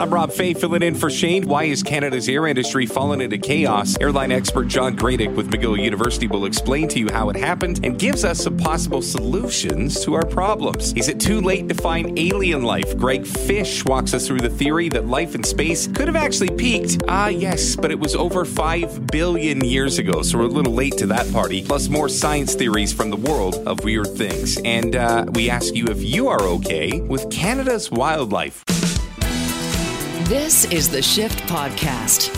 I'm Rob Fai, filling in for Shane. Why is Canada's air industry fallen into chaos? Airline expert John Gradek with McGill University will explain to you how it happened and gives us some possible solutions to our problems. Is it too late to find alien life? Greg Fish walks us through the theory that life in space could have actually peaked. Ah, yes, but it was over 5 billion years ago, so we're a little late to that party. Plus, more science theories from the world of weird things. And uh, we ask you if you are okay with Canada's wildlife. This is the Shift Podcast.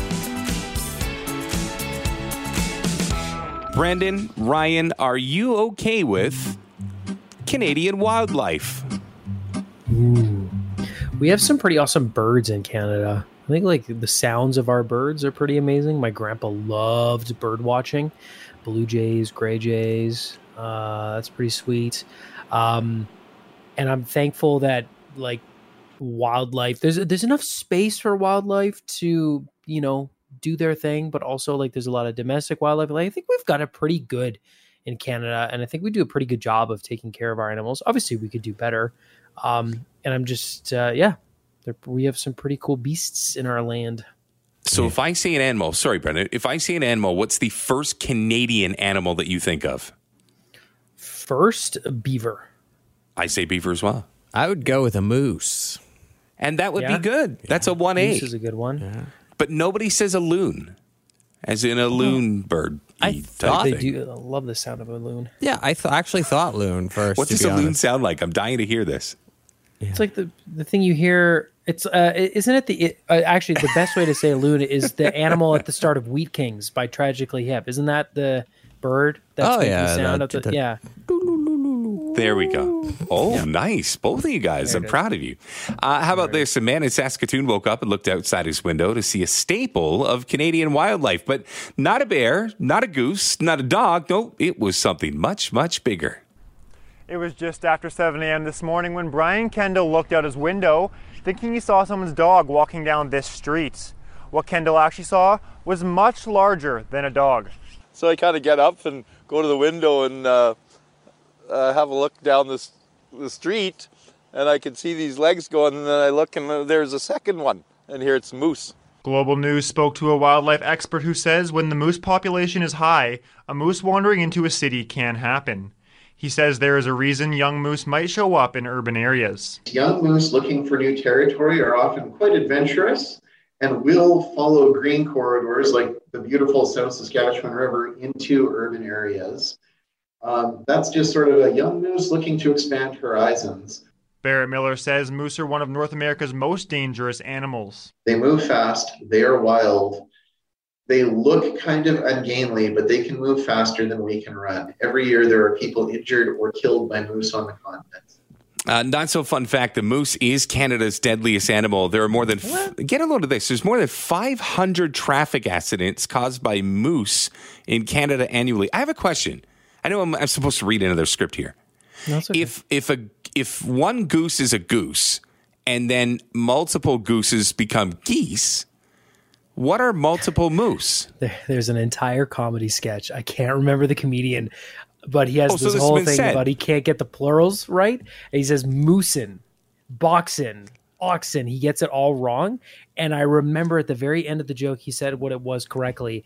Brendan, Ryan, are you okay with Canadian wildlife? We have some pretty awesome birds in Canada. I think like the sounds of our birds are pretty amazing. My grandpa loved bird watching, blue jays, gray jays. Uh, that's pretty sweet. Um, and I'm thankful that like wildlife there's there's enough space for wildlife to you know do their thing, but also like there's a lot of domestic wildlife. Like, I think we've got it pretty good in Canada, and I think we do a pretty good job of taking care of our animals. Obviously, we could do better. Um, and I'm just uh, yeah, there, we have some pretty cool beasts in our land. So if I see an animal, sorry, Brendan, if I see an animal, what's the first Canadian animal that you think of? First, beaver. I say beaver as well. I would go with a moose. And that would Yeah? be good. That's a 1A. Moose is a good one. but nobody says a loon, as in a loon bird. I thought They do I love the sound of a loon. Yeah, I th- actually thought loon first. What to does be a loon honest. sound like? I'm dying to hear this. It's like the the thing you hear. It's uh, isn't it the it, uh, actually the best way to say a loon is the animal at the start of Wheat Kings by Tragically Hip. Isn't that the bird? That's Oh, yeah, the sound that- of the, that- yeah. There we go. Oh, nice. Both of you guys. I'm proud of you. Uh, how about this? A man in Saskatoon woke up and looked outside his window to see a staple of Canadian wildlife, but not a bear, not a goose, not a dog. No, it was something much, much bigger. It was just after 7 a.m. this morning when Brian Kendall looked out his window thinking he saw someone's dog walking down this street. What Kendall actually saw was much larger than a dog. So I kind of get up and go to the window and uh, uh, have a look down this the street, and I can see these legs going. And then I look, and uh, there's a second one, and here it's moose. Global News spoke to a wildlife expert who says when the moose population is high, a moose wandering into a city can happen. He says there is a reason young moose might show up in urban areas. Young moose looking for new territory are often quite adventurous and will follow green corridors like the beautiful South Saskatchewan River into urban areas. Um, that's just sort of a young moose looking to expand horizons. Barrett Miller says moose are one of North America's most dangerous animals. They move fast, they are wild. They look kind of ungainly, but they can move faster than we can run. Every year, there are people injured or killed by moose on the continent. Uh, not so fun fact: the moose is Canada's deadliest animal. There are more than f- get a load of this. There's more than 500 traffic accidents caused by moose in Canada annually. I have a question. I know I'm, I'm supposed to read another script here. If if a if one goose is a goose and then multiple gooses become geese, what are multiple moose? There, there's an entire comedy sketch. I can't remember the comedian, but he has Oh, so this this has whole thing said. about he can't get the plurals right. And he says moosin, boxin, oxen. He gets it all wrong. And I remember at the very end of the joke, he said what it was correctly.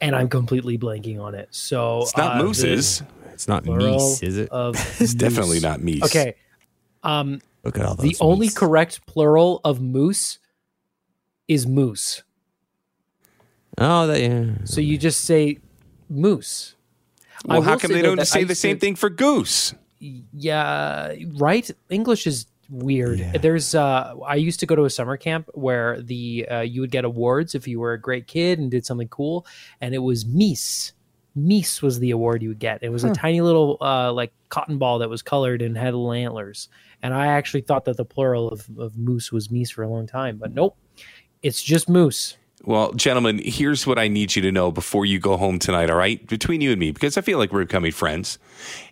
And I'm completely blanking on it. So It's not uh, mooses. It's not meese, is it? It's definitely not meese. Okay. Um, Look at all those. the only correct plural of moose is moose. Oh, that, yeah. So you just say moose. Well, how come they don't say the same thing for goose? Yeah, right. English is weird. Yeah. There's uh I used to go to a summer camp where the uh, you would get awards if you were a great kid and did something cool and it was meese. Meese was the award you would get. It was a tiny little uh like cotton ball that was colored and had little antlers. And I actually thought that the plural of, of moose was meese for a long time, but nope. It's just moose. Well, gentlemen, here's what I need you to know before you go home tonight, all right? Between you and me, because I feel like we're becoming friends.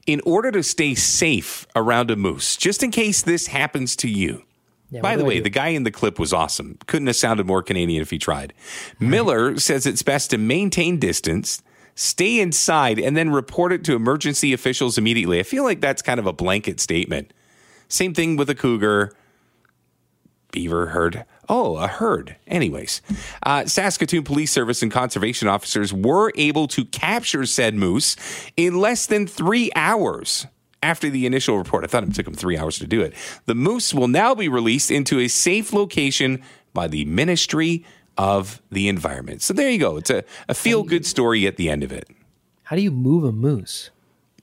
In order to stay safe around a moose, just in case this happens to you. Yeah, By the way, the guy in the clip was awesome. Couldn't have sounded more Canadian if he tried. Miller says it's best to maintain distance, stay inside, and then report it to emergency officials immediately. I feel like that's kind of a blanket statement. Same thing with a cougar. Beaver herd. Oh, a herd. Anyways, uh, Saskatoon Police Service and conservation officers were able to capture said moose in less than three hours after the initial report. I thought it took them three hours to do it. The moose will now be released into a safe location by the Ministry of the Environment. So there you go. It's a, a feel good story at the end of it. How do you move a moose?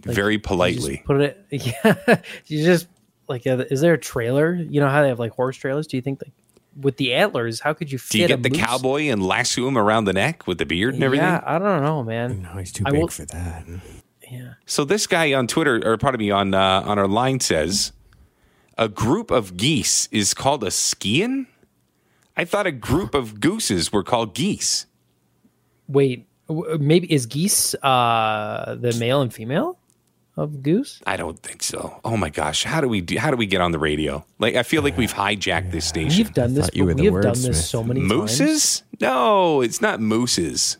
Very You just politely. put it. Yeah, you just like. uh, Is there a trailer? You know how they have like horse trailers? Do you think like with the antlers? How could you fit Do you a get the moose? cowboy and lasso him around the neck with the beard and everything? Yeah, I don't know, man. No, he's too I big will- for that. Yeah. So this guy on Twitter, or pardon me, on uh, on our line says, a group of geese is called a skein. I thought a group of gooses were called geese. Wait, maybe is geese uh the male and female of goose? I don't think so. Oh my gosh, how do we do, how do we get on the radio? Like I feel like we've hijacked this station. We've done this. you but were we have done this so many times. Mooses? No, it's not mooses.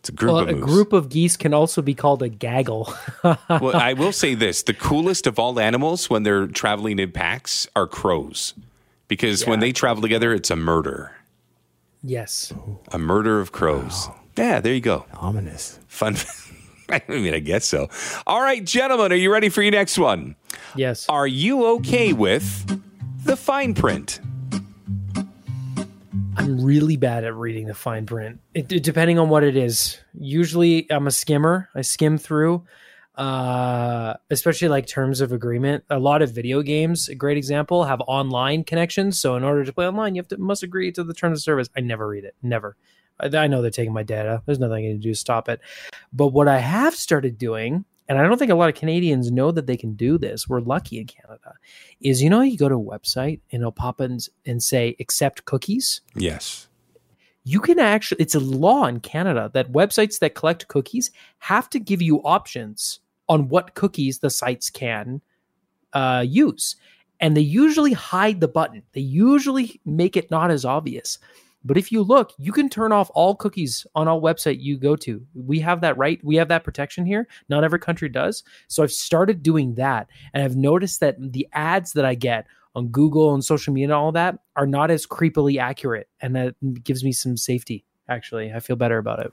It's a group Well, of a moose. group of geese can also be called a gaggle. well, I will say this: the coolest of all animals when they're traveling in packs are crows, because when they travel together, it's a murder. yes. A murder of crows. Yeah, there you go. Ominous. Fun. I mean, I guess so. All right, gentlemen, are you ready for your next one? Yes. Are you okay with the fine print? I'm really bad at reading the fine print. It, depending on what it is. Usually, I'm a skimmer. I skim through, uh, especially like terms of agreement. A lot of video games, a great example, have online connections. So in order to play online, you have to must agree to the terms of service. I never read it. Never. I, I know they're taking my data. There's nothing I can do to stop it. But what I have started doing, and I don't think a lot of Canadians know that they can do this. We're lucky in Canada. Is you know you go to a website and it'll pop in and say accept cookies Yes. you can actually it's a law in canada that websites that collect cookies have to give you options on what cookies the sites can uh, use and they usually hide the button they usually make it not as obvious but if you look you can turn off all cookies on all website you go to. We have that right we have that protection here. Not every country does. So i've started doing that and i've noticed that the ads that i get on Google and social media and all that are not as creepily accurate, and that gives me some safety. Actually, I feel better about it.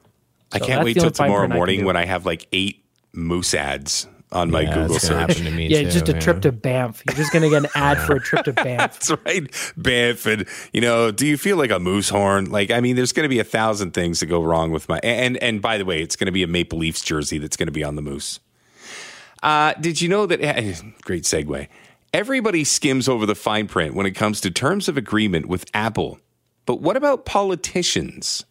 I can't wait till tomorrow print I morning when I have like eight moose ads on my Yeah, Google search. happen to me Yeah, too, just a yeah. trip to Banff. You're just gonna get an ad for a trip to Banff. That's right, Banff. And you know, do you feel like a moose horn? Like, I mean, there's going to be a thousand things that go wrong with my. And and by the way, it's going to be a Maple Leafs jersey that's going to be on the moose. Uh, did you know that? Great segue. Everybody skims over the fine print when it comes to terms of agreement with Apple. But what about politicians?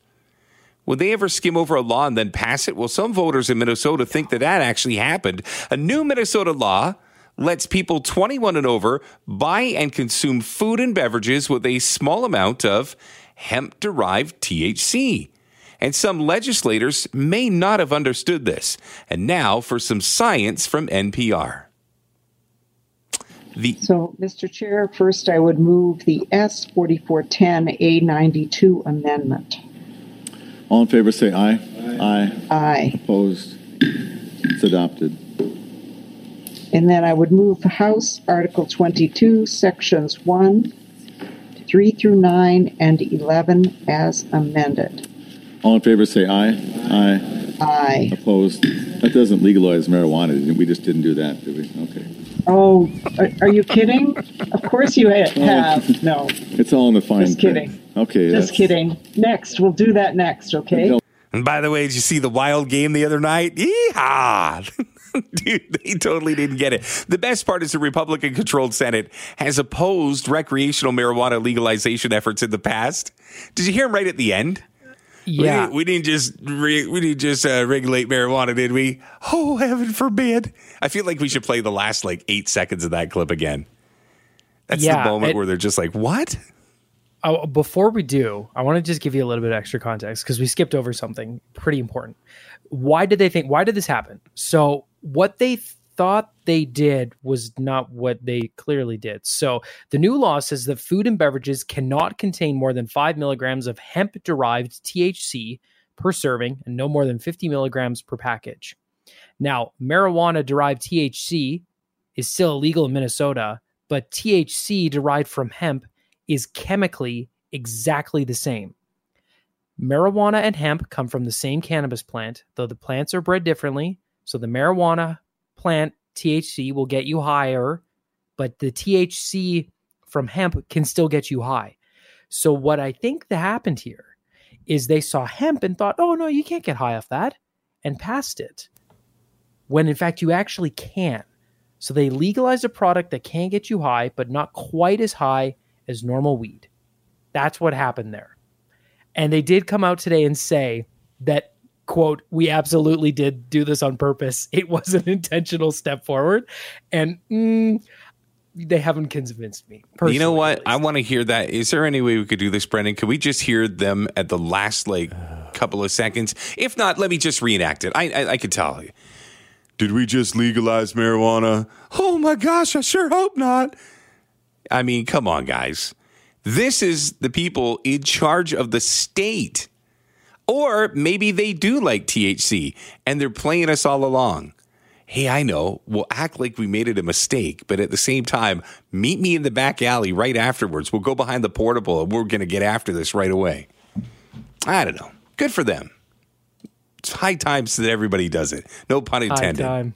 Would they ever skim over a law and then pass it? Well, some voters in Minnesota think that that actually happened. A new Minnesota law lets people 21 and over buy and consume food and beverages with a small amount of hemp derived THC. And some legislators may not have understood this. And now for some science from NPR. The So, Mr. Chair, first I would move the S 4410A92 amendment. All in favor say aye. Aye. Aye. Opposed? It's adopted. And then I would move House Article 22, Sections 1, 3 through 9, and 11 as amended. All in favor say aye. Aye. Aye. Opposed? That doesn't legalize marijuana. We just didn't do that, did we? Okay. Oh, are, are you kidding? Of course you ha- oh, have. No, It's all in the fine Just print. kidding. Okay. just that's- kidding. Next, we'll do that next, okay? And by the way, did you see the wild game the other night? Yeehaw! Dude, they totally didn't get it. The best part is the Republican controlled Senate has opposed recreational marijuana legalization efforts in the past. Did you hear him right at the end? We Yeah, didn't, we didn't just re, we didn't just uh, regulate marijuana, did we? Oh, heaven forbid! I feel like we should play the last like eight seconds of that clip again. That's Yeah, the moment it- where they're just like, "What?" Oh, before we do, I want to just give you a little bit of extra context because we skipped over something pretty important. Why did they think? Why did this happen? So, what they thought they did was not what they clearly did. So, the new law says that food and beverages cannot contain more than five milligrams of hemp derived THC per serving and no more than 50 milligrams per package. Now, marijuana derived THC is still illegal in Minnesota, but THC derived from hemp is chemically exactly the same. Marijuana and hemp come from the same cannabis plant, though the plants are bred differently. So the marijuana plant THC will get you higher, but the THC from hemp can still get you high. So what I think that happened here is they saw hemp and thought, "Oh no, you can't get high off that," and passed it. When in fact you actually can. So they legalized a product that can get you high, but not quite as high as normal weed. That's what happened there. And they did come out today and say that, quote, we absolutely did do this on purpose. It was an intentional step forward. And mm, they haven't convinced me. You know what? I want to hear that. Is there any way we could do this, Brendan? Could we just hear them at the last like couple of seconds? If not, let me just reenact it. I I, I could tell you. Did we just legalize marijuana? Oh my gosh, I sure hope not. I mean, come on, guys. This is the people in charge of the state. Or maybe they do like THC and they're playing us all along. Hey, I know, we'll act like we made it a mistake, but at the same time, meet me in the back alley right afterwards. We'll go behind the portable and we're going to get after this right away. I don't know. Good for them. It's high time so that everybody does it. No pun intended. High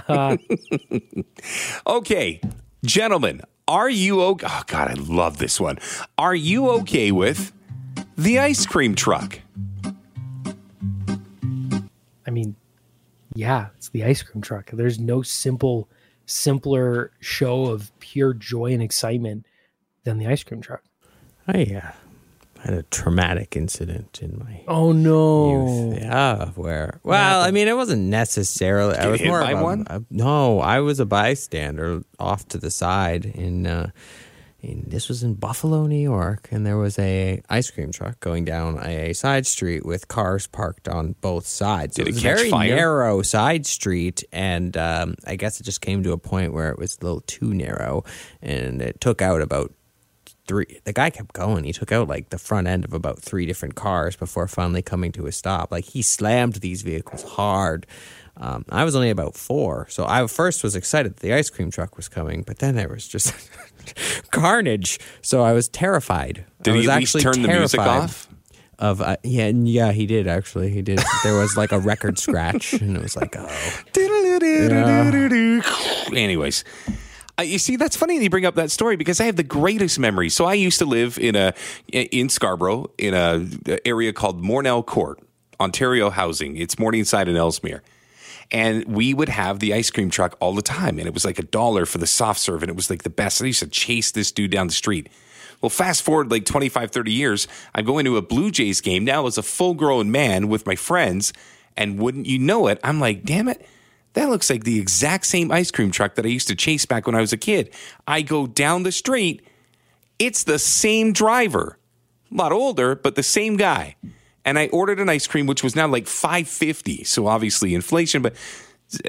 time. Okay, gentlemen, are you okay? Oh, God, I love this one. Are you okay with the ice cream truck? I mean, yeah, it's the ice cream truck. There's no simple, simpler show of pure joy and excitement than the ice cream truck. I uh, had a traumatic incident in my Oh no! youth. Yeah, where? Well, I mean, it wasn't necessarily. I Get was hit more by of a- one? a- no, I was a bystander off to the side in. Uh, this was in Buffalo, New York, and there was a ice cream truck going down a side street with cars parked on both sides. Did it it was a very fire? narrow side street, and um, I guess it just came to a point where it was a little too narrow, and it took out about three the guy kept going he took out like the front end of about three different cars before finally coming to a stop like he slammed these vehicles hard um, i was only about four so i first was excited that the ice cream truck was coming but then there was just carnage so i was terrified Did I was he at least actually turn the music off? of uh, yeah yeah he did actually he did there was like a record scratch and it was like oh Anyways, uh, you see, that's funny that you bring up that story because I have the greatest memory. So I used to live in a in Scarborough in a area called Mornelle Court, Ontario Housing. It's Morningside and Ellesmere. And we would have the ice cream truck all the time. And it was like a dollar for the soft serve. And it was like the best. I used to chase this dude down the street. Well, fast forward like 25, 30 years, I'm going to a Blue Jays game now as a full grown man with my friends. And wouldn't you know it, I'm like, damn it, that looks like the exact same ice cream truck that I used to chase back when I was a kid. I go down the street, it's the same driver, a lot older, but the same guy. And I ordered an ice cream, which was now like 550. So obviously inflation, but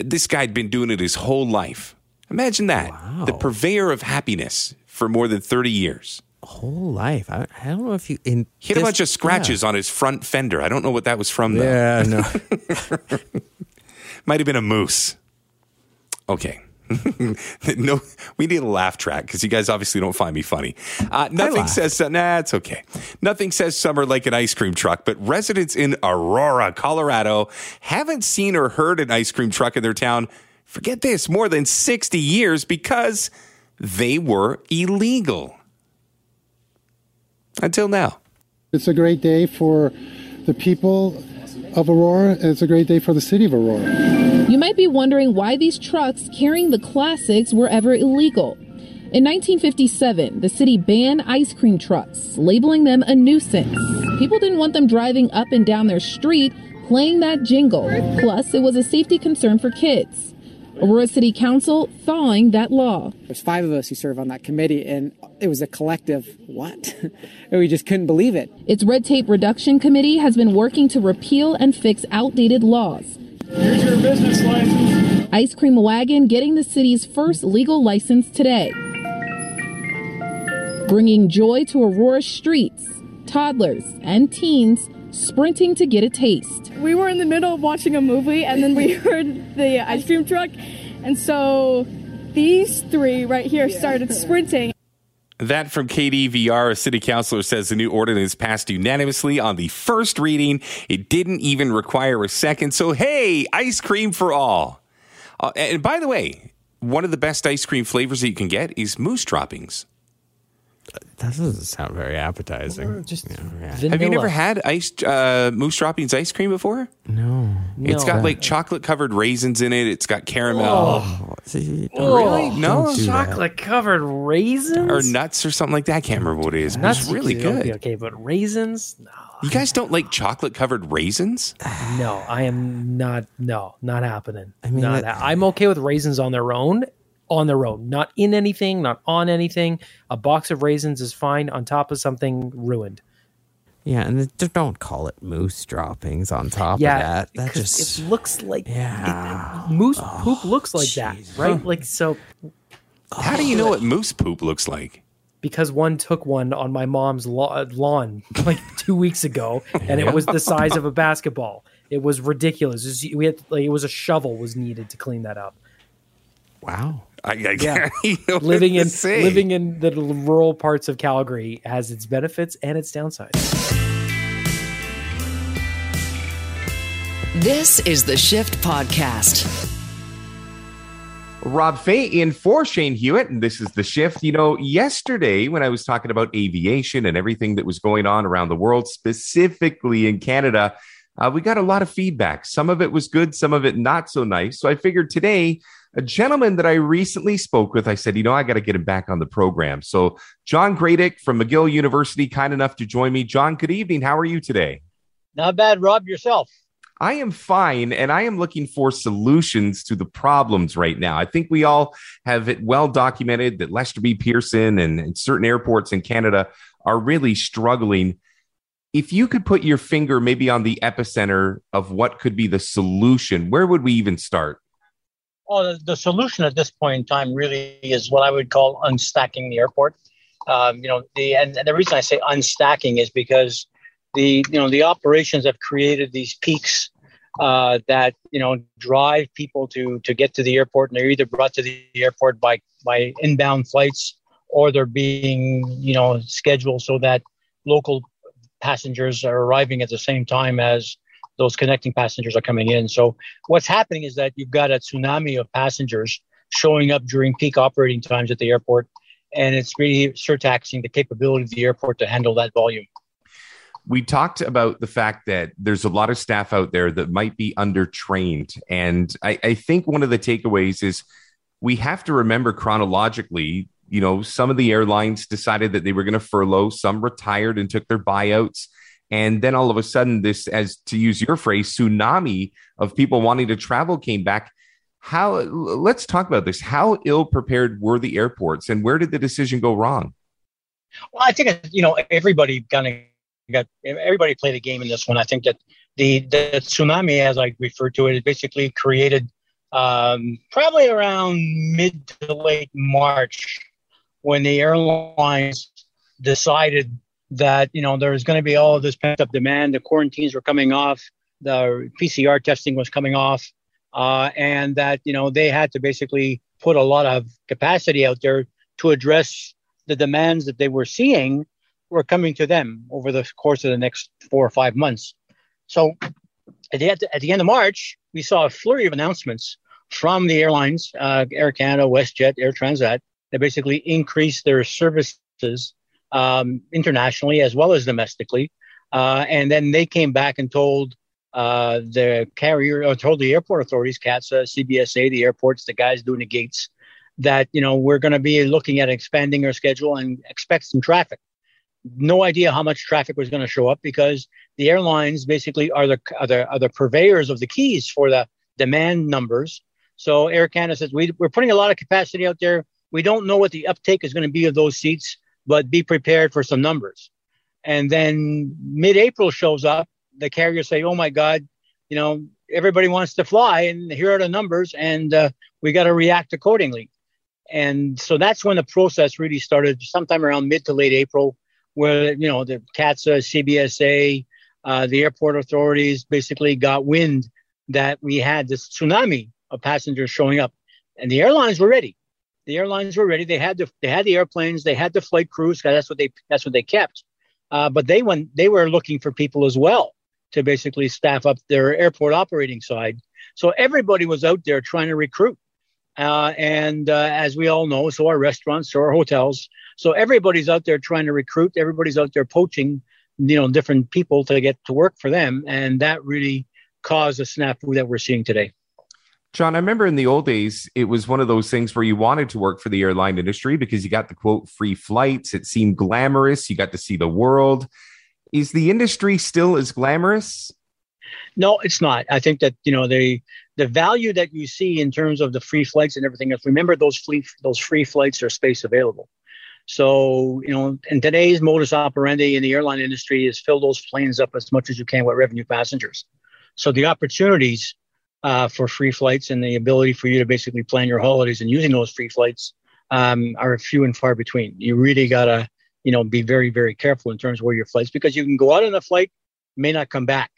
this guy had been doing it his whole life. Imagine that. The purveyor of happiness for more than 30 years. whole life i, I don't know if you in He had a bunch of scratches on his front fender. I don't know what that was from, though. yeah, yeah no Might have been a moose. Okay. no, we need a laugh track because you guys obviously don't find me funny. Uh, nothing laugh. says nah, it's okay. Nothing says summer like an ice cream truck. But residents in Aurora, Colorado, haven't seen or heard an ice cream truck in their town. Forget this, more than sixty years because they were illegal until now. It's a great day for the people of Aurora. and It's a great day for the city of Aurora. You might be wondering why these trucks carrying the classics were ever illegal. In 1957, the city banned ice cream trucks, labeling them a nuisance. People didn't want them driving up and down their street playing that jingle. Plus, it was a safety concern for kids. Aurora City Council thawing that law. There's five of us who serve on that committee, and it was a collective what? and we just couldn't believe it. Its Red Tape Reduction Committee has been working to repeal and fix outdated laws. Here's your business license. Ice Cream Wagon getting the city's first legal license today. Bringing joy to Aurora streets, toddlers and teens sprinting to get a taste. We were in the middle of watching a movie and then we heard the ice cream truck. And so these three right here started sprinting. That from KDVR, a city councilor says the new ordinance passed unanimously on the first reading. It didn't even require a second. So, hey, ice cream for all. Uh, and by the way, one of the best ice cream flavors that you can get is moose droppings. That doesn't sound very appetizing. Just Have you never had ice uh, moose droppings ice cream before? No. It's No. got like chocolate covered raisins in it. It's got caramel. Oh. See, really? No, don't do that. chocolate covered raisins or nuts or something like that. I can't remember what it is. But Nuts, it's really okay, good. Okay, okay, but raisins? No, You guys don't like chocolate covered raisins? no, I am not. No, not happening. I mean, not that- ha- I'm okay with raisins on their own, on their own, not in anything, not on anything. A box of raisins is fine. On top of something ruined. Yeah, and it- just don't call it moose droppings on top yeah, of that. That 'cause just it looks like yeah. it- moose poop oh, looks like that, right? Like so. How do you know oh. what moose poop looks like? because one took one on my mom's la- lawn like two weeks ago, and it was the size of a basketball. It was ridiculous. It was- we had like it was a shovel was needed to clean that up. Wow. I, I Yeah. can't even living in say. living in the rural parts of Calgary has its benefits and its downsides. This is the Shift Podcast. Rob Fai in for Shane Hewitt, and this is the shift. You know, yesterday when I was talking about aviation and everything that was going on around the world, specifically in Canada, uh, we got a lot of feedback. Some of it was good, some of it not so nice. So I figured today, a gentleman that I recently spoke with, I said, you know, I got to get him back on the program. So John Gradek from McGill University, kind enough to join me. John, good evening. How are you today? Not bad, Rob. Yourself? I am fine, and I am looking for solutions to the problems right now. I think we all have it well documented that Lester B. Pearson and, and certain airports in Canada are really struggling. If you could put your finger maybe on the epicenter of what could be the solution, where would we even start? Oh, the, solution at this point in time really is what I would call unstacking the airport. Um, you know, the and, and the reason I say unstacking is because the you know the operations have created these peaks uh, that you know drive people to to get to the airport, and they're either brought to the airport by by inbound flights or they're being you know scheduled so that local passengers are arriving at the same time as those connecting passengers are coming in. So what's happening is that you've got a tsunami of passengers showing up during peak operating times at the airport, and it's really surtaxing the capability of the airport to handle that volume. we talked about the fact that there's a lot of staff out there that might be undertrained. And I, I think one of the takeaways is we have to remember chronologically, you know, some of the airlines decided that they were going to furlough, some retired and took their buyouts. And then all of a sudden, this, as to use your phrase, tsunami of people wanting to travel came back. How, let's talk about this. How ill prepared were the airports and where did the decision go wrong? Well, I think you know everybody kind of got everybody played a game in this one. I think that the the tsunami, as I refer to it, basically created um, probably around mid to late March when the airlines decided that you know there's going to be all of this pent up demand. The quarantines were coming off, the PCR testing was coming off, uh, and that you know they had to basically put a lot of capacity out there to address the demands that they were seeing were coming to them over the course of the next four or five months. So at the, at the end of March, we saw a flurry of announcements from the airlines, uh, Air Canada, WestJet, Air Transat, that basically increased their services um, internationally as well as domestically. Uh, and then they came back and told uh, the carrier, or told the airport authorities, CATSA, CBSA, the airports, the guys doing the gates, that you know we're going to be looking at expanding our schedule and expect some traffic. No idea how much traffic was going to show up because the airlines basically are the are the, are the purveyors of the keys for the demand numbers. So Air Canada says we, we're putting a lot of capacity out there. We don't know what the uptake is going to be of those seats, but be prepared for some numbers. And then mid-April shows up. The carriers say, "Oh my God, you know everybody wants to fly, and here are the numbers, and uh, we got to react accordingly." And so that's when the process really started, sometime around mid to late April, where you know the CATSA, CBSA, uh, the airport authorities basically got wind that we had this tsunami of passengers showing up, and the airlines were ready. The airlines were ready. They had the they had the airplanes. They had the flight crews. That's what they that's what they kept. Uh, but they went they were looking for people as well to basically staff up their airport operating side. So everybody was out there trying to recruit. Uh, and uh, as we all know, so are restaurants, so are hotels. So everybody's out there trying to recruit. Everybody's out there poaching, you know, different people to get to work for them, and that really caused the snafu that we're seeing today. John, I remember in the old days, it was one of those things where you wanted to work for the airline industry because you got the quote free flights. It seemed glamorous. You got to see the world. Is the industry still as glamorous? No, it's not. I think that you know the the value that you see in terms of the free flights and everything else. Remember those free those free flights are space available. So you know, in today's modus operandi in the airline industry is fill those planes up as much as you can with revenue passengers. So the opportunities uh, for free flights and the ability for you to basically plan your holidays and using those free flights um, are few and far between. You really gotta you know be very very careful in terms of where your flights because you can go out on a flight may not come back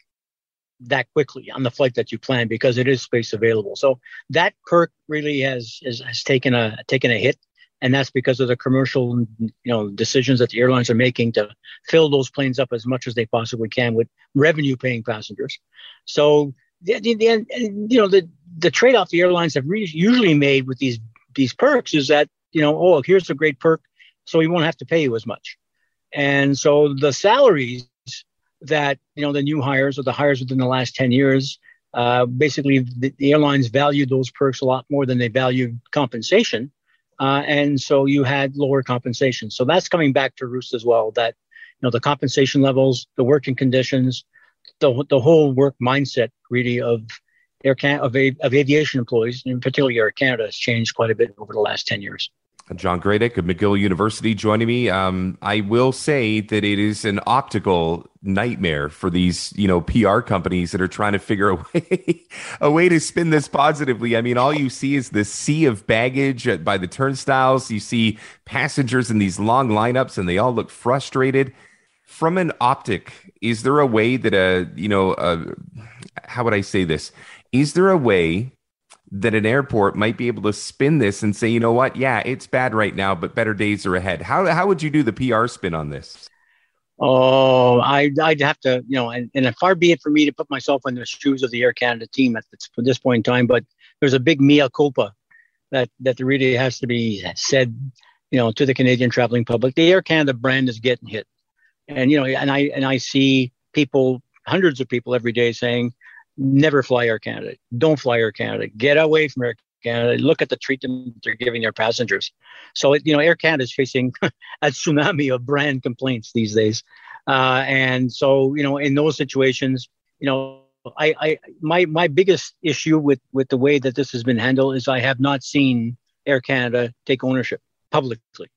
that quickly on the flight that you plan because it is space available. So that perk really has has, has taken a taken a hit, and that's because of the commercial you know decisions that the airlines are making to fill those planes up as much as they possibly can with revenue paying passengers. So the, the, the you know the the trade off the airlines have re- usually made with these these perks is that you know oh here's a great perk so we won't have to pay you as much. And so the salaries that you know the new hires or the hires within the last 10 years uh, basically the, the, airlines valued those perks a lot more than they valued compensation uh, and so you had lower compensation so that's coming back to roost as well that you know the compensation levels the working conditions the, the whole work mindset really of air Can- of, a- of aviation employees and particularly air canada has changed quite a bit over the last 10 years John Gradek of McGill University joining me. Um, I will say that it is an optical nightmare for these, you know, PR companies that are trying to figure a way, a way to spin this positively. I mean, all you see is this sea of baggage by the turnstiles. You see passengers in these long lineups, and they all look frustrated. From an optic, is there a way that a, you know, a, how would I say this? Is there a way that an airport might be able to spin this and say, you know what, yeah, it's bad right now, but better days are ahead. How how would you do the PR spin on this? Oh, I, I'd have to, you know, and, and far be it for me to put myself in the shoes of the Air Canada team at this, this point in time, but there's a big mea culpa that that really has to be said, you know, to the Canadian traveling public. The Air Canada brand is getting hit, and you know, and I and I see people, hundreds of people every day saying, never fly Air Canada. Don't fly Air Canada. Get away from Air Canada. Look at the treatment they're giving their passengers. So, you know, Air Canada is facing a tsunami of brand complaints these days. Uh, and so, you know, in those situations, you know, I, I, my, my biggest issue with, with the way that this has been handled is I have not seen Air Canada take ownership publicly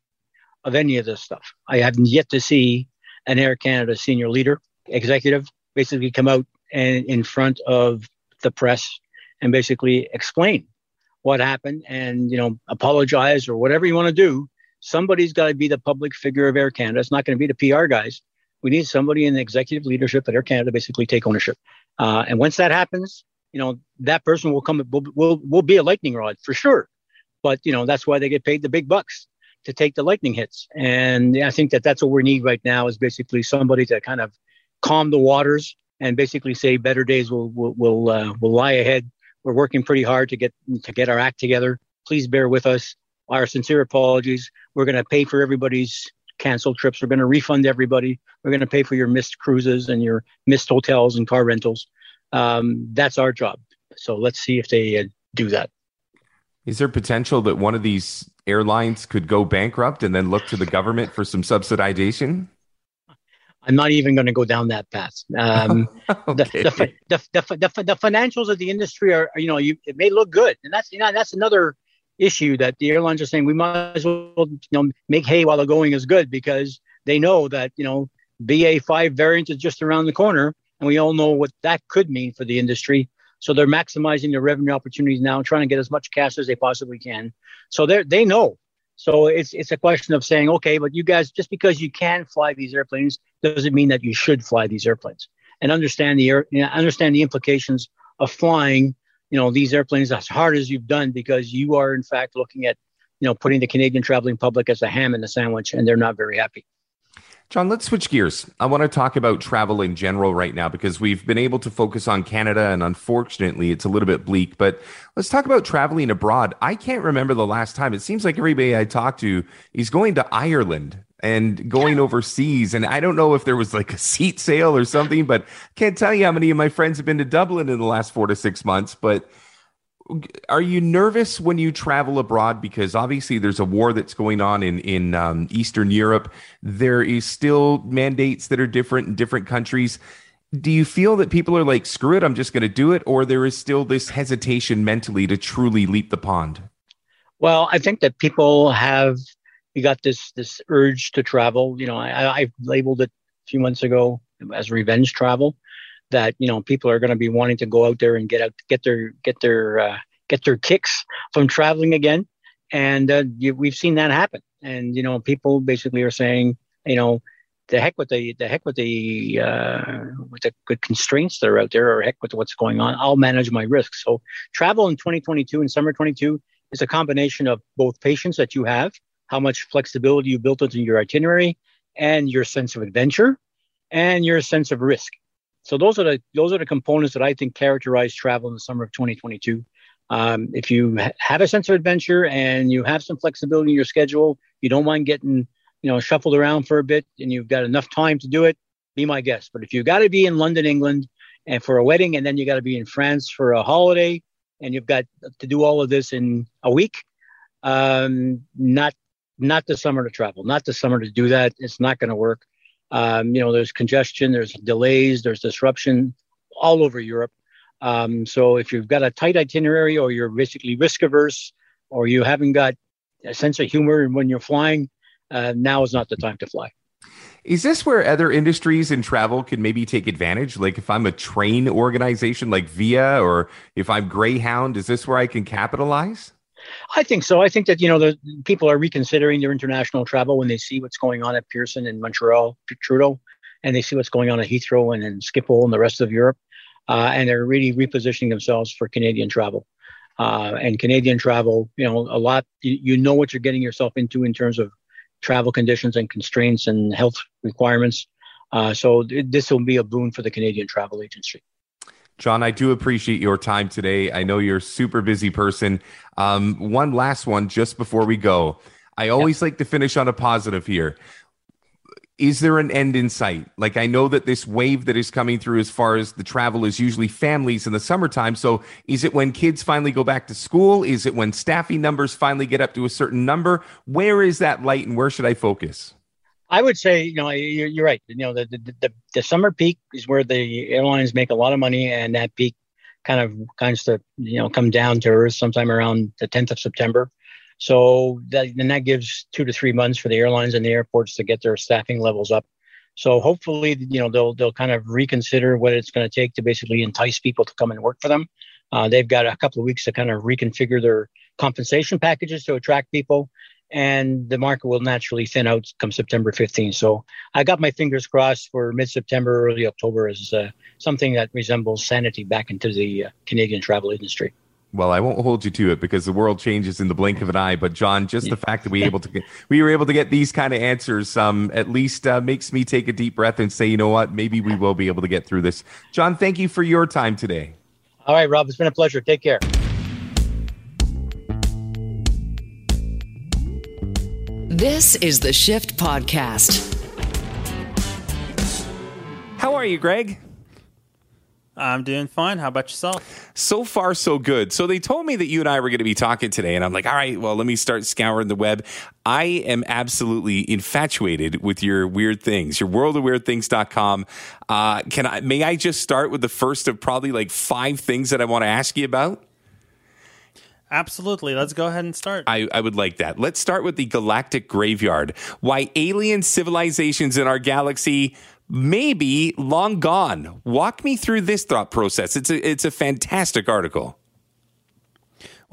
of any of this stuff. I haven't yet to see an Air Canada senior leader, executive, basically come out and in front of the press and basically explain what happened and you know apologize or whatever you want to do. Somebody's got to be the public figure of air canada. It's not going to be the pr guys. We need somebody in the executive leadership at air canada basically take ownership. Uh, and once that happens you know that person will come will, will, will be a lightning rod for sure. But you know that's why they get paid the big bucks to take the lightning hits and i think that that's what we need right now is basically somebody to kind of calm the waters and basically say better days will will will, uh, will lie ahead. We're working pretty hard to get to get our act together. Please bear with us. Our sincere apologies. We're going to pay for everybody's canceled trips. We're going to refund everybody. We're going to pay for your missed cruises and your missed hotels and car rentals. Um, that's our job. So let's see if they uh, do that. Is there potential that one of these airlines could go bankrupt and then look to the government for some subsidization? I'm not even going to go down that path. Um, okay. the, the, the, the, the, financials of the industry are, you know, you, it may look good. And that's, you know, that's another issue that the airlines are saying we might as well, you know, make hay while the going is good because they know that, you know, BA5 variant is just around the corner. And we all know what that could mean for the industry. So they're maximizing their revenue opportunities now, trying to get as much cash as they possibly can. So they they know so it's it's a question of saying, okay, but you guys, just because you can fly these airplanes, doesn't mean that you should fly these airplanes, and understand the air, you know, understand the implications of flying, you know, these airplanes as hard as you've done, because you are in fact looking at, you know, putting the Canadian traveling public as a ham in the sandwich, and they're not very happy. John, let's switch gears. I want to talk about travel in general right now because we've been able to focus on Canada and unfortunately it's a little bit bleak, but let's talk about traveling abroad. I can't remember the last time. It seems like everybody I talk to is going to Ireland and going overseas. And I don't know if there was like a seat sale or something, but I can't tell you how many of my friends have been to Dublin in the last four to six months. But are you nervous when you travel abroad because obviously there's a war that's going on in in um, Eastern Europe. There is still mandates that are different in different countries. Do you feel that people are like, screw it, I'm just going to do it, or there is still this hesitation mentally to truly leap the pond? Well, I think that people have you got this this urge to travel. You know, I, I labeled it a few months ago as revenge travel that you know people are going to be wanting to go out there and get out get their get their uh, get their kicks from traveling again. And uh, you, we've seen that happen. And you know people basically are saying you know the heck with the the heck with the uh, with the good constraints that are out there or heck with what's going on. I'll manage my risks. So travel in 2022 and summer 22 is a combination of both patience that you have how much flexibility you built into your itinerary and your sense of adventure and your sense of risk so those are the those are the components that I think characterize travel in the summer of 2022. Um, if you ha- have a sense of adventure and you have some flexibility in your schedule, you don't mind getting you know shuffled around for a bit, and you've got enough time to do it, be my guest. But if you've got to be in London, England, and for a wedding, and then you got to be in France for a holiday, and you've got to do all of this in a week, um, not not the summer to travel, not the summer to do that. It's not going to work. Um, you know, there's congestion, there's delays, there's disruption all over Europe. Um, so if you've got a tight itinerary or you're basically risk averse or you haven't got a sense of humor when you're flying, uh, now is not the time to fly. Is this where other industries in travel can maybe take advantage? Like if I'm a train organization like Via or if I'm Greyhound, is this where I can capitalize? I think so. I think that you know the people are reconsidering their international travel when they see what's going on at Pearson and Montreal, Trudeau, and they see what's going on at Heathrow and, and Schiphol and the rest of Europe, uh, and they're really repositioning themselves for Canadian travel. Uh, and Canadian travel, you know, a lot. You, you know what you're getting yourself into in terms of travel conditions and constraints and health requirements. Uh, so th- this will be a boon for the Canadian travel agency. John, I do appreciate your time today. I know you're a super busy person. Um, one last one just before we go. I always like to finish on a positive here. Is there an end in sight? Like, I know that this wave that is coming through as far as the travel is usually families in the summertime. So, is it when kids finally go back to school? Is it when staffing numbers finally get up to a certain number? Where is that light and where should I focus? I would say, you know, you're, you're right. You know, the, the, the, the, summer peak is where the airlines make a lot of money, and that peak kind of kind of you know come down to earth sometime around the 10th of September. So that then that gives two to three months for the airlines and the airports to get their staffing levels up. So hopefully, you know, they'll they'll kind of reconsider what it's going to take to basically entice people to come and work for them. Uh, they've got a couple of weeks to kind of reconfigure their compensation packages to attract people and the market will naturally thin out come September 15th. So I got my fingers crossed for mid-September, early October as uh, something that resembles sanity back into the uh, Canadian travel industry. Well, I won't hold you to it because the world changes in the blink of an eye. But John, just the fact that we able to get, we were able to get these kind of answers, um, at least uh, makes me take a deep breath and say, you know what, maybe we will be able to get through this. John, thank you for your time today. All right, Rob, it's been a pleasure. Take care. This is the Shift Podcast. How are you, Greg? I'm doing fine. How about yourself? So far, so good. So they told me that you and I were going to be talking today, and I'm like, all right, well, let me start scouring the web. I am absolutely infatuated with your weird things, your worldofweirdthings.com. Uh, can I, may I just start with the first of probably like five things that I want to ask you about? Absolutely. Let's go ahead and start. I, I would like that. Let's start with the Galactic Graveyard. Why alien civilizations in our galaxy may be long gone. Walk me through this thought process. It's a, it's a fantastic article.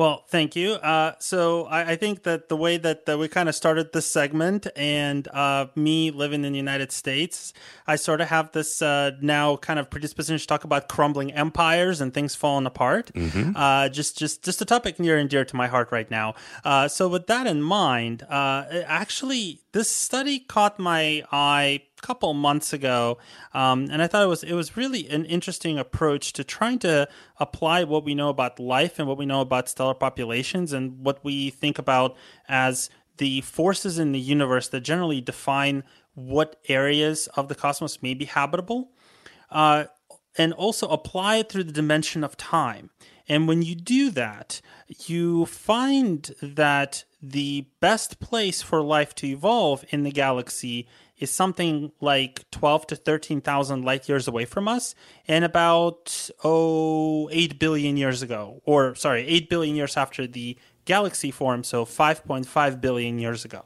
Well, thank you. Uh, so I, I, think that the way that, that we kind of started this segment, and uh, me living in the United States, I sort of have this uh, now kind of predisposition to talk about crumbling empires and things falling apart. Mm-hmm. Uh, just, just, just a topic near and dear to my heart right now. Uh, so with that in mind, uh, actually, this study caught my eye couple months ago, um, and I thought it was it was really an interesting approach to trying to apply what we know about life and what we know about stellar populations and what we think about as the forces in the universe that generally define what areas of the cosmos may be habitable, uh, and also apply it through the dimension of time. And when you do that, you find that the best place for life to evolve in the galaxy is something like 12 to 13,000 light years away from us and about oh 8 billion years ago or sorry 8 billion years after the galaxy formed so 5.5 billion years ago.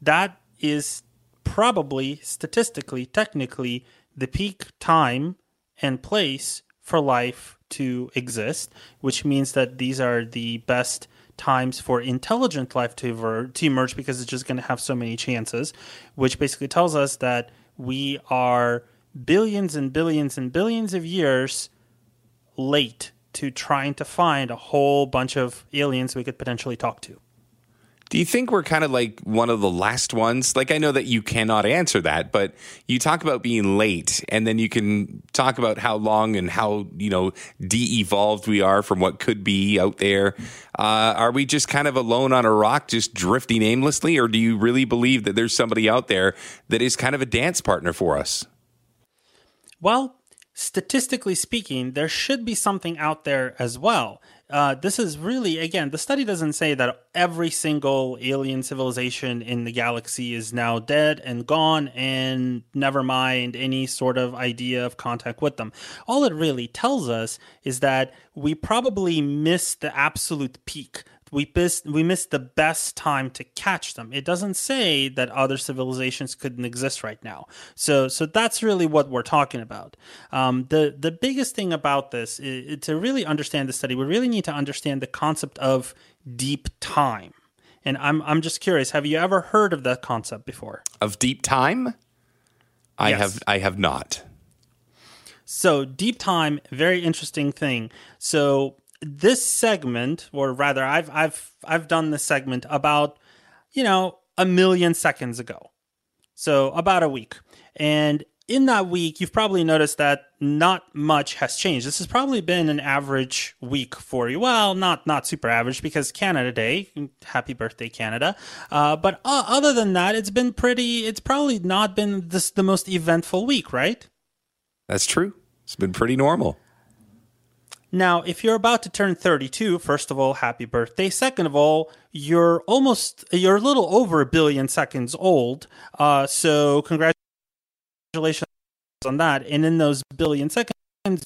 That is probably statistically technically the peak time and place for life to exist which means that these are the best times for intelligent life to, ver- to emerge because it's just going to have so many chances, which basically tells us that we are billions and billions and billions of years late to trying to find a whole bunch of aliens we could potentially talk to. Do you think we're kind of like one of the last ones? Like, I know that you cannot answer that, but you talk about being late, and then you can talk about how long and how, you know, de evolved we are from what could be out there. Uh, are we just kind of alone on a rock, just drifting aimlessly, or do you really believe that there's somebody out there that is kind of a dance partner for us? Well, statistically speaking, there should be something out there as well uh, this is really again the study doesn't say that every single alien civilization in the galaxy is now dead and gone and never mind any sort of idea of contact with them. All it really tells us is that we probably missed the absolute peak we missed we missed the best time to catch them. It doesn't say that other civilizations couldn't exist right now. So so that's really what we're talking about. Um, the the biggest thing about this is, to really understand the study, we really need to understand the concept of deep time. And I'm I'm just curious, have you ever heard of that concept before? Of deep time? I Yes. have I have not. So deep time, very interesting thing. So this segment, or rather, I've I've I've done this segment about you know a million seconds ago, so about a week, and in that week, you've probably noticed that not much has changed. This has probably been an average week for you. Well, not not super average because Canada Day, happy birthday Canada. Uh, but uh, other than that, it's been pretty. It's probably not been this the most eventful week, right? That's true. It's been pretty normal. Now, if you're about to turn 32, first of all, happy birthday. Second of all, you're almost, you're a little over a billion seconds old. Uh, so congratulations on that. And in those billion seconds,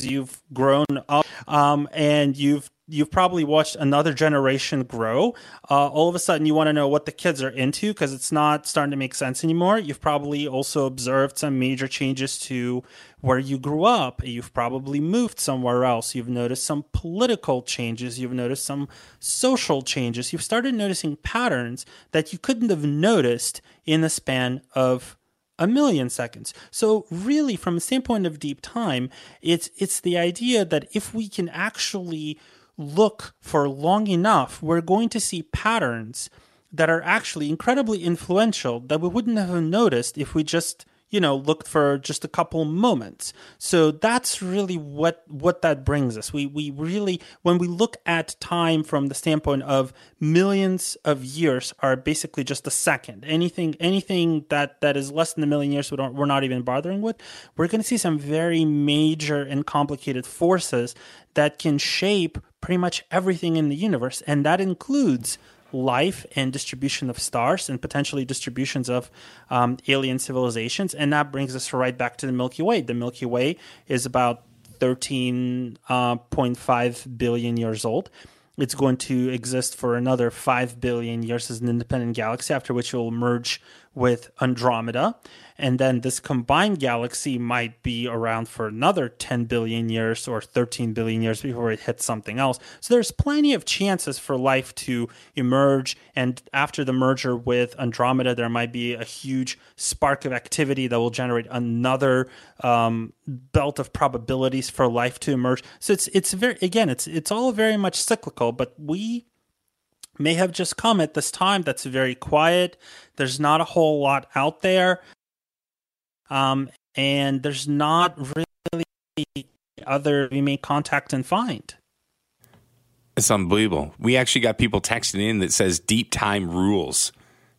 you've grown up, um, and you've you've probably watched another generation grow. Uh, all of a sudden, you want to know what the kids are into because it's not starting to make sense anymore. You've probably also observed some major changes to where you grew up. You've probably moved somewhere else. You've noticed some political changes. You've noticed some social changes. You've started noticing patterns that you couldn't have noticed in the span of a million seconds. So really from a standpoint of deep time, it's it's the idea that if we can actually look for long enough, we're going to see patterns that are actually incredibly influential that we wouldn't have noticed if we just you know looked for just a couple moments. So that's really what what that brings us. We we really when we look at time from the standpoint of millions of years are basically just a second. Anything anything that that is less than a million years we don't we're not even bothering with we're going to see some very major and complicated forces that can shape pretty much everything in the universe and that includes life and distribution of stars and potentially distributions of um, alien civilizations. And that brings us right back to the Milky Way. The Milky Way is about 13.5 billion years old. It's going to exist for another 5 billion years as an independent galaxy, after which it will merge with Andromeda. And then this combined galaxy might be around for another 10 billion years or 13 billion years before it hits something else. So there's plenty of chances for life to emerge. And after the merger with Andromeda, there might be a huge spark of activity that will generate another um, belt of probabilities for life to emerge. So it's it's very again it's it's all very much cyclical, but we may have just come at this time that's very quiet. There's not a whole lot out there. Um, and there's not really other we may contact and find. It's unbelievable. We actually got people texting in that says deep time rules.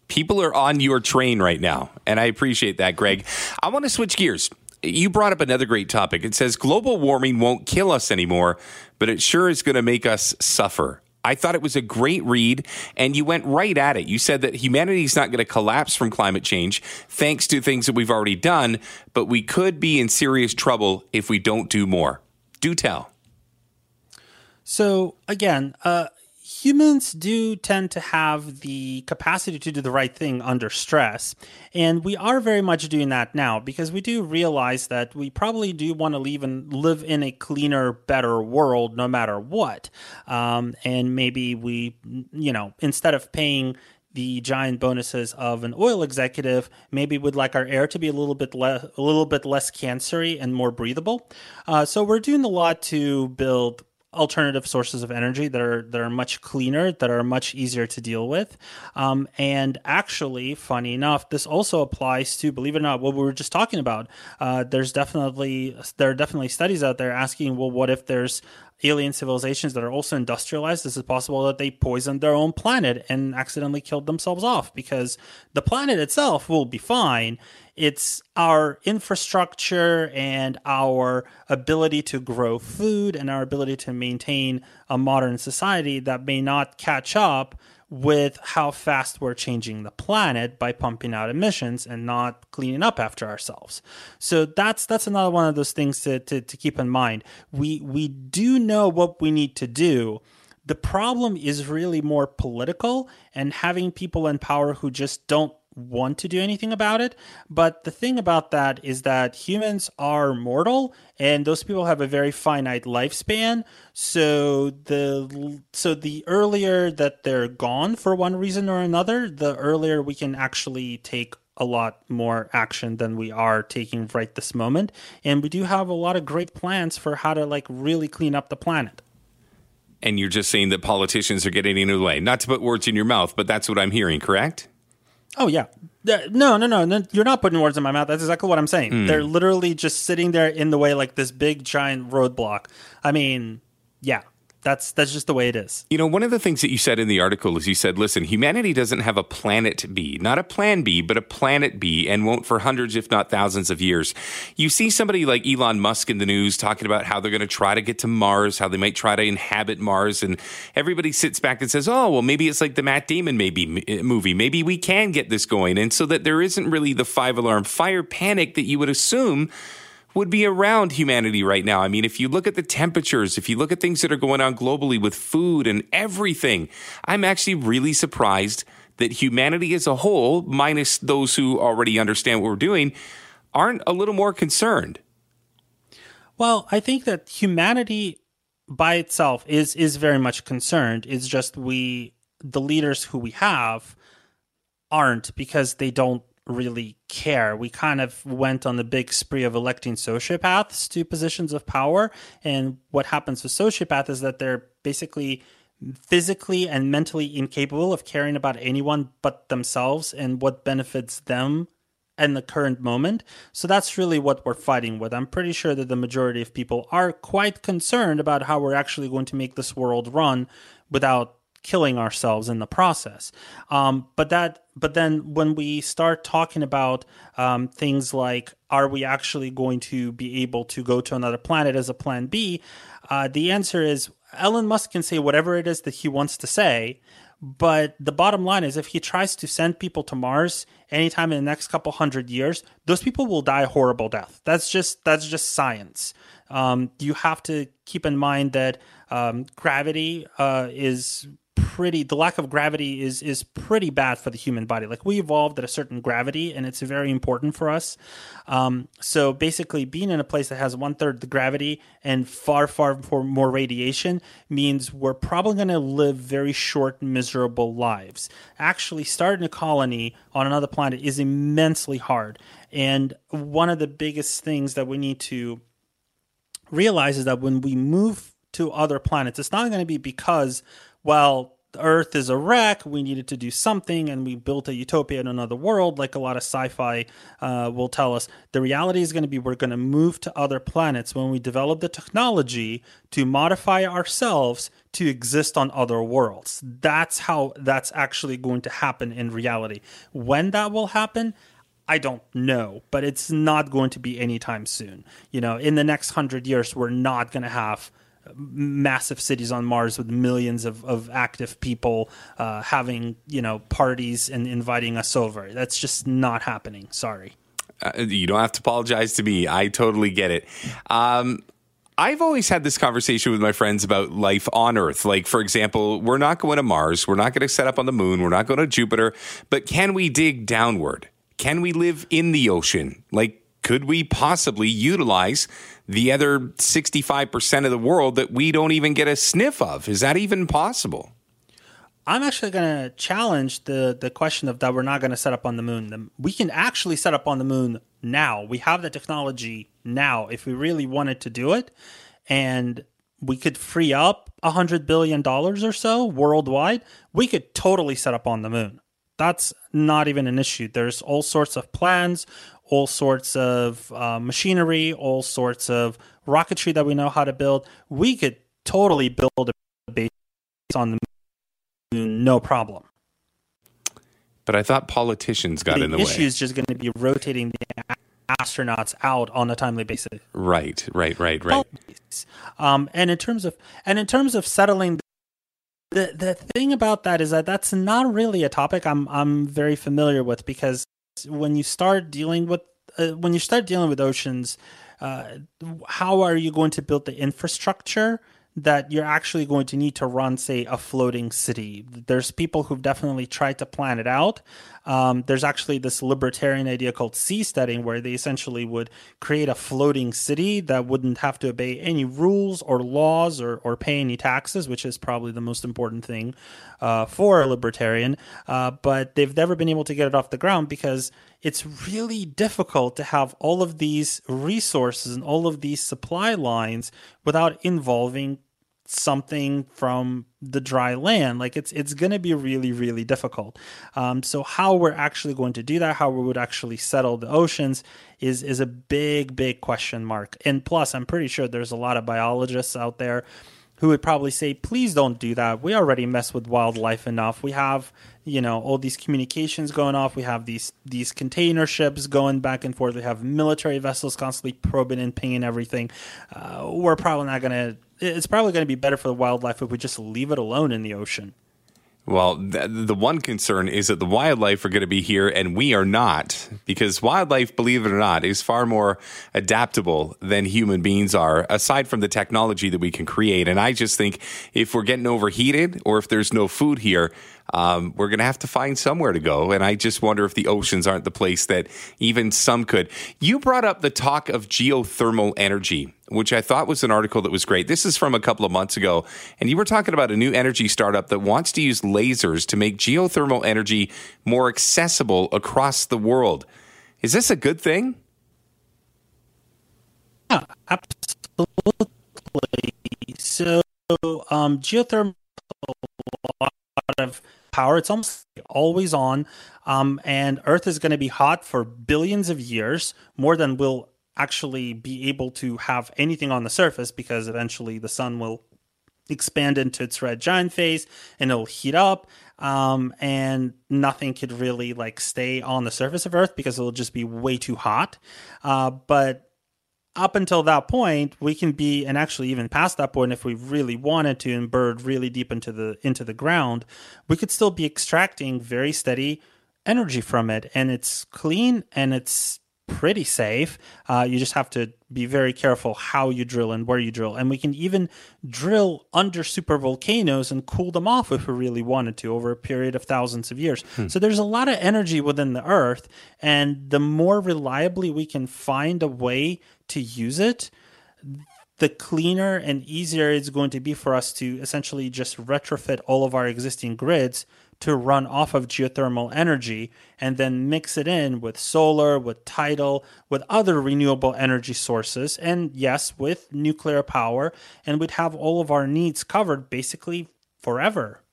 People are on your train right now, and I appreciate that, Greg. I want to switch gears. You brought up another great topic. It says global warming won't kill us anymore, but it sure is going to make us suffer. I thought it was a great read, and you went right at it. You said that humanity is not going to collapse from climate change thanks to things that we've already done, but we could be in serious trouble if we don't do more. Do tell. So, again, uh, humans do tend to have the capacity to do the right thing under stress. And we are very much doing that now because we do realize that we probably do want to live and live in a cleaner, better world no matter what. Um, and maybe we, you know, instead of paying the giant bonuses of an oil executive, maybe would like our air to be a little bit less, a little bit less cancery and more breathable. Uh, so we're doing a lot to build alternative sources of energy that are that are much cleaner, that are much easier to deal with. Um, and actually, funny enough, this also applies to, believe it or not, what we were just talking about. Uh, there's definitely there are definitely studies out there asking, well, what if there's alien civilizations that are also industrialized, is it possible that they poisoned their own planet and accidentally killed themselves off? Because the planet itself will be fine. It's our infrastructure and our ability to grow food and our ability to maintain a modern society that may not catch up with how fast we're changing the planet by pumping out emissions and not cleaning up after ourselves. So that's that's another one of those things to, to, to keep in mind. We we do know what we need to do. The problem is really more political and having people in power who just don't want to do anything about it. But the thing about that is that humans are mortal and those people have a very finite lifespan. So the so the earlier that they're gone for one reason or another, the earlier we can actually take a lot more action than we are taking right this moment. And we do have a lot of great plans for how to like really clean up the planet. And you're just saying that politicians are getting in the way. Not to put words in your mouth, but that's what I'm hearing, correct? Oh yeah. No, no, no, no. You're not putting words in my mouth. That's exactly what I'm saying. Mm. They're literally just sitting there in the way like this big giant roadblock. I mean, yeah. That's that's just the way it is. You know, one of the things that you said in the article is you said, listen, humanity doesn't have a planet B, not a plan B, but a planet B, and won't for hundreds, if not thousands of years. You see somebody like Elon Musk in the news talking about how they're going to try to get to Mars, how they might try to inhabit Mars, and everybody sits back and says, oh, well, maybe it's like the Matt Damon maybe uh, movie. Maybe we can get this going. And so that there isn't really the five alarm fire panic that you would assume would be around humanity right now. I mean, if you look at the temperatures, if you look at things that are going on globally with food and everything, I'm actually really surprised that humanity as a whole, minus those who already understand what we're doing, aren't a little more concerned. Well, I think that humanity by itself is is very much concerned. It's just we the leaders who we have aren't because they don't really care. We kind of went on the big spree of electing sociopaths to positions of power. And what happens with sociopaths is that they're basically physically and mentally incapable of caring about anyone but themselves and what benefits them in the current moment. So that's really what we're fighting with. I'm pretty sure that the majority of people are quite concerned about how we're actually going to make this world run without killing ourselves in the process. Um, but that, but then when we start talking about um, things like, are we actually going to be able to go to another planet as a plan B? Uh, the answer is Elon Musk can say whatever it is that he wants to say. But the bottom line is, if he tries to send people to Mars anytime in the next couple hundred years, those people will die a horrible death. That's just that's just science. Um, you have to keep in mind that um, gravity uh, is pretty the lack of gravity is is pretty bad for the human body. Like we evolved at a certain gravity and it's very important for us. Um, so basically being in a place that has one third the gravity and far far more radiation means we're probably going to live very short miserable lives. Actually starting a colony on another planet is immensely hard. And one of the biggest things that we need to realize is that when we move to other planets. It's not going to be because, well, Earth is a wreck. We needed to do something, and we built a utopia in another world, like a lot of sci-fi uh, will tell us. The reality is going to be we're going to move to other planets when we develop the technology to modify ourselves to exist on other worlds. That's how that's actually going to happen in reality. When that will happen, I don't know, but it's not going to be anytime soon. You know, in the next hundred years, we're not going to have massive cities on Mars with millions of, of active people uh, having you know parties and inviting us over. That's just not happening. Sorry. Uh, you don't have to apologize to me. I totally get it. Um, I've always had this conversation with my friends about life on Earth. Like, for example, we're not going to Mars, we're not going to set up on the moon, we're not going to Jupiter, but can we dig downward? Can we live in the ocean? Like, could we possibly utilize the other 65% of the world that we don't even get a sniff of? Is that even possible? I'm actually going to challenge the the question of that we're not going to set up on the moon. We can actually set up on the moon now. We have the technology now if we really wanted to do it and we could free up a hundred billion dollars or so worldwide. We could totally set up on the moon. That's not even an issue. There's all sorts of plans all sorts of uh, machinery, all sorts of rocketry that we know how to build. We could totally build a base on the moon, no problem. But I thought politicians got the in the way. The issue is just going to be rotating the astronauts out on a timely basis. Right, right, right, right. Um, and in terms of and in terms of settling the the thing about that is that that's not really a topic I'm I'm very familiar with because when you start dealing with uh, when you start dealing with oceans, uh, how are you going to build the infrastructure that you're actually going to need to run, say, a floating city. There's people who've definitely tried to plan it out. Um, there's actually this libertarian idea called seasteading, where they essentially would create a floating city that wouldn't have to obey any rules or laws or, or pay any taxes, which is probably the most important thing uh, for a libertarian. Uh, but they've never been able to get it off the ground because it's really difficult to have all of these resources and all of these supply lines without involving something from the dry land. Like it's it's going to be really really difficult. Um, so how we're actually going to do that how we would actually settle the oceans is is a big big question mark. And plus i'm pretty sure there's a lot of biologists out there who would probably say please don't do that. We already mess with wildlife enough. We have you know all these communications going off. We have these these container ships going back and forth. We have military vessels constantly probing and pinging everything. Uh, we're probably not going to it's probably going to be better for the wildlife if we just leave it alone in the ocean. Well, the, the one concern is that the wildlife are going to be here and we are not, because wildlife, believe it or not, is far more adaptable than human beings are, aside from the technology that we can create. And I just think if we're getting overheated or if there's no food here, um, we're going to have to find somewhere to go. And I just wonder if the oceans aren't the place that even some could. You brought up the talk of geothermal energy, which I thought was an article that was great. This is from a couple of months ago. And you were talking about a new energy startup that wants to use lasers to make geothermal energy more accessible across the world. Is this a good thing? Yeah, absolutely. So, um, geothermal of power. It's almost always on. Um, and Earth is going to be hot for billions of years, more than we'll actually be able to have anything on the surface because eventually the sun will expand into its red giant phase and it'll heat up um, and nothing could really like stay on the surface of earth because it'll just be way too hot uh, but up until that point we can be and actually even past that point if we really wanted to and burrowed really deep into the into the ground we could still be extracting very steady energy from it. And it's clean and it's pretty safe. Uh, you just have to be very careful how you drill and where you drill. And we can even drill under super volcanoes and cool them off if we really wanted to over a period of thousands of years. Hmm. So there's a lot of energy within the earth. And the more reliably we can find a way to use it, the cleaner and easier it's going to be for us to essentially just retrofit all of our existing grids to run off of geothermal energy and then mix it in with solar, with tidal, with other renewable energy sources, and yes, with nuclear power. And we'd have all of our needs covered basically forever.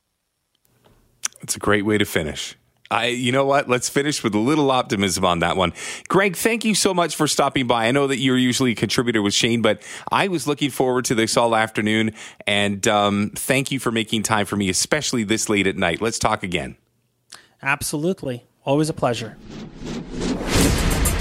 It's a great way to finish. I, you know what? Let's finish with a little optimism on that one. Greg, thank you so much for stopping by. I know that you're usually a contributor with Shane, but I was looking forward to this all afternoon. And um, thank you for making time for me, especially this late at night. Let's talk again. Absolutely. Always a pleasure.